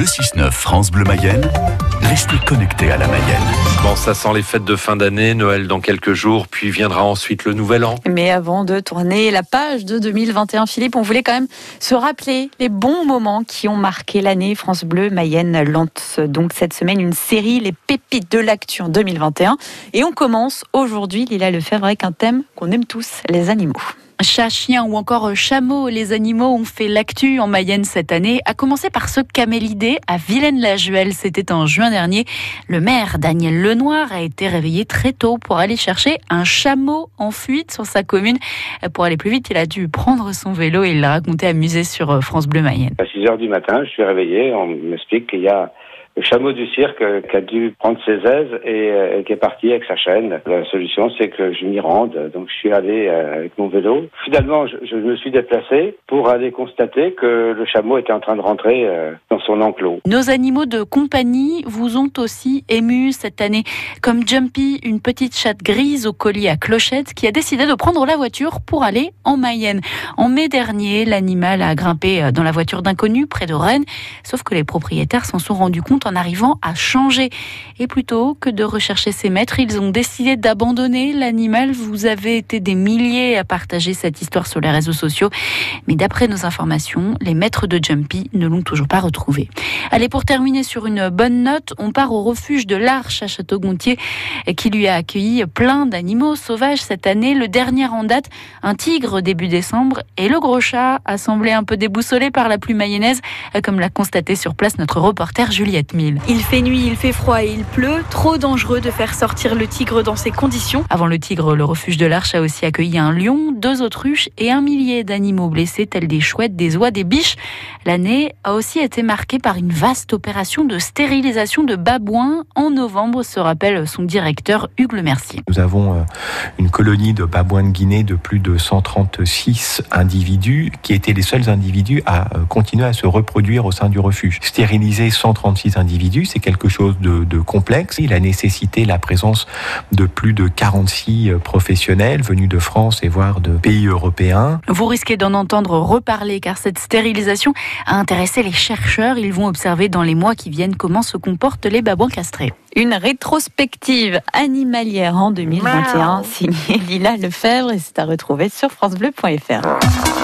Le 6-9 France Bleu Mayenne, restez connectés à la Mayenne. Bon, ça sent les fêtes de fin d'année, Noël dans quelques jours, puis viendra ensuite le nouvel an. Mais avant de tourner la page de 2021, Philippe, on voulait quand même se rappeler les bons moments qui ont marqué l'année. France Bleu Mayenne lance donc cette semaine une série Les pépites de l'actu en 2021. Et on commence aujourd'hui, Lila Lefebvre, avec un thème qu'on aime tous, les animaux. Chat, chien ou encore chameau, les animaux ont fait l'actu en Mayenne cette année, à commencer par ce camélidé à Vilaine-la-Juelle. C'était en juin dernier. Le maire Daniel Lenoir a été réveillé très tôt pour aller chercher un chameau en fuite sur sa commune. Pour aller plus vite, il a dû prendre son vélo et il l'a raconté amusé sur France Bleu Mayenne. À 6 heures du matin, je suis réveillé. On m'explique qu'il y a le chameau du cirque qui a dû prendre ses aises et, qui est parti avec sa chaîne. La solution, c'est que je m'y rende. Donc, je suis allé euh, avec mon vélo. Finalement, je, me suis déplacé pour aller constater que le chameau était en train de rentrer euh, dans son enclos. Nos animaux de compagnie vous ont aussi ému cette année, comme Jumpy, une petite chatte grise au collier à clochette qui a décidé de prendre la voiture pour aller en Mayenne. En mai dernier, l'animal a grimpé euh, dans la voiture d'inconnu près de Rennes, sauf que les propriétaires s'en sont rendus compte en arrivant à changer. Et plutôt que de rechercher ses maîtres, ils ont décidé d'abandonner l'animal. Vous avez été des milliers à partager cette histoire sur les réseaux sociaux. Mais d'après nos informations, les maîtres de Jumpy ne l'ont toujours pas retrouvé. Allez, pour terminer sur une bonne note, on part au refuge de l'Arche à Château-Gontier qui lui a accueilli plein d'animaux sauvages cette année. Le dernier en date, un tigre début décembre et le gros chat a semblé un peu déboussolé par la pluie mayonnaise, comme l'a constaté sur place notre reporter Juliette. Il fait nuit, il fait froid et il pleut. Trop dangereux de faire sortir le tigre dans ces conditions. Avant le tigre, le refuge de l'Arche a aussi accueilli un lion, deux autruches et un millier d'animaux blessés tels des chouettes, des oies, des biches. L'année a aussi été marquée par une vaste opération de stérilisation de babouins en novembre, se rappelle son directeur Hugues Le Mercier. Nous avons euh, une colonie de babouins de Guinée de plus de 136 individus qui étaient les seuls individus à euh, continuer à se reproduire au sein du refuge. Stériliser 136 individus, c'est quelque chose de, complexe. Il a nécessité la présence de plus de 46 professionnels venus de France et voire de pays européens. Vous risquez d'en entendre reparler car cette stérilisation a intéressé les chercheurs. Ils vont observer dans les mois qui viennent comment se comportent les babouins castrés. Une rétrospective animalière en 2021 signée Lila Lefebvre et c'est à retrouver sur francebleu.fr.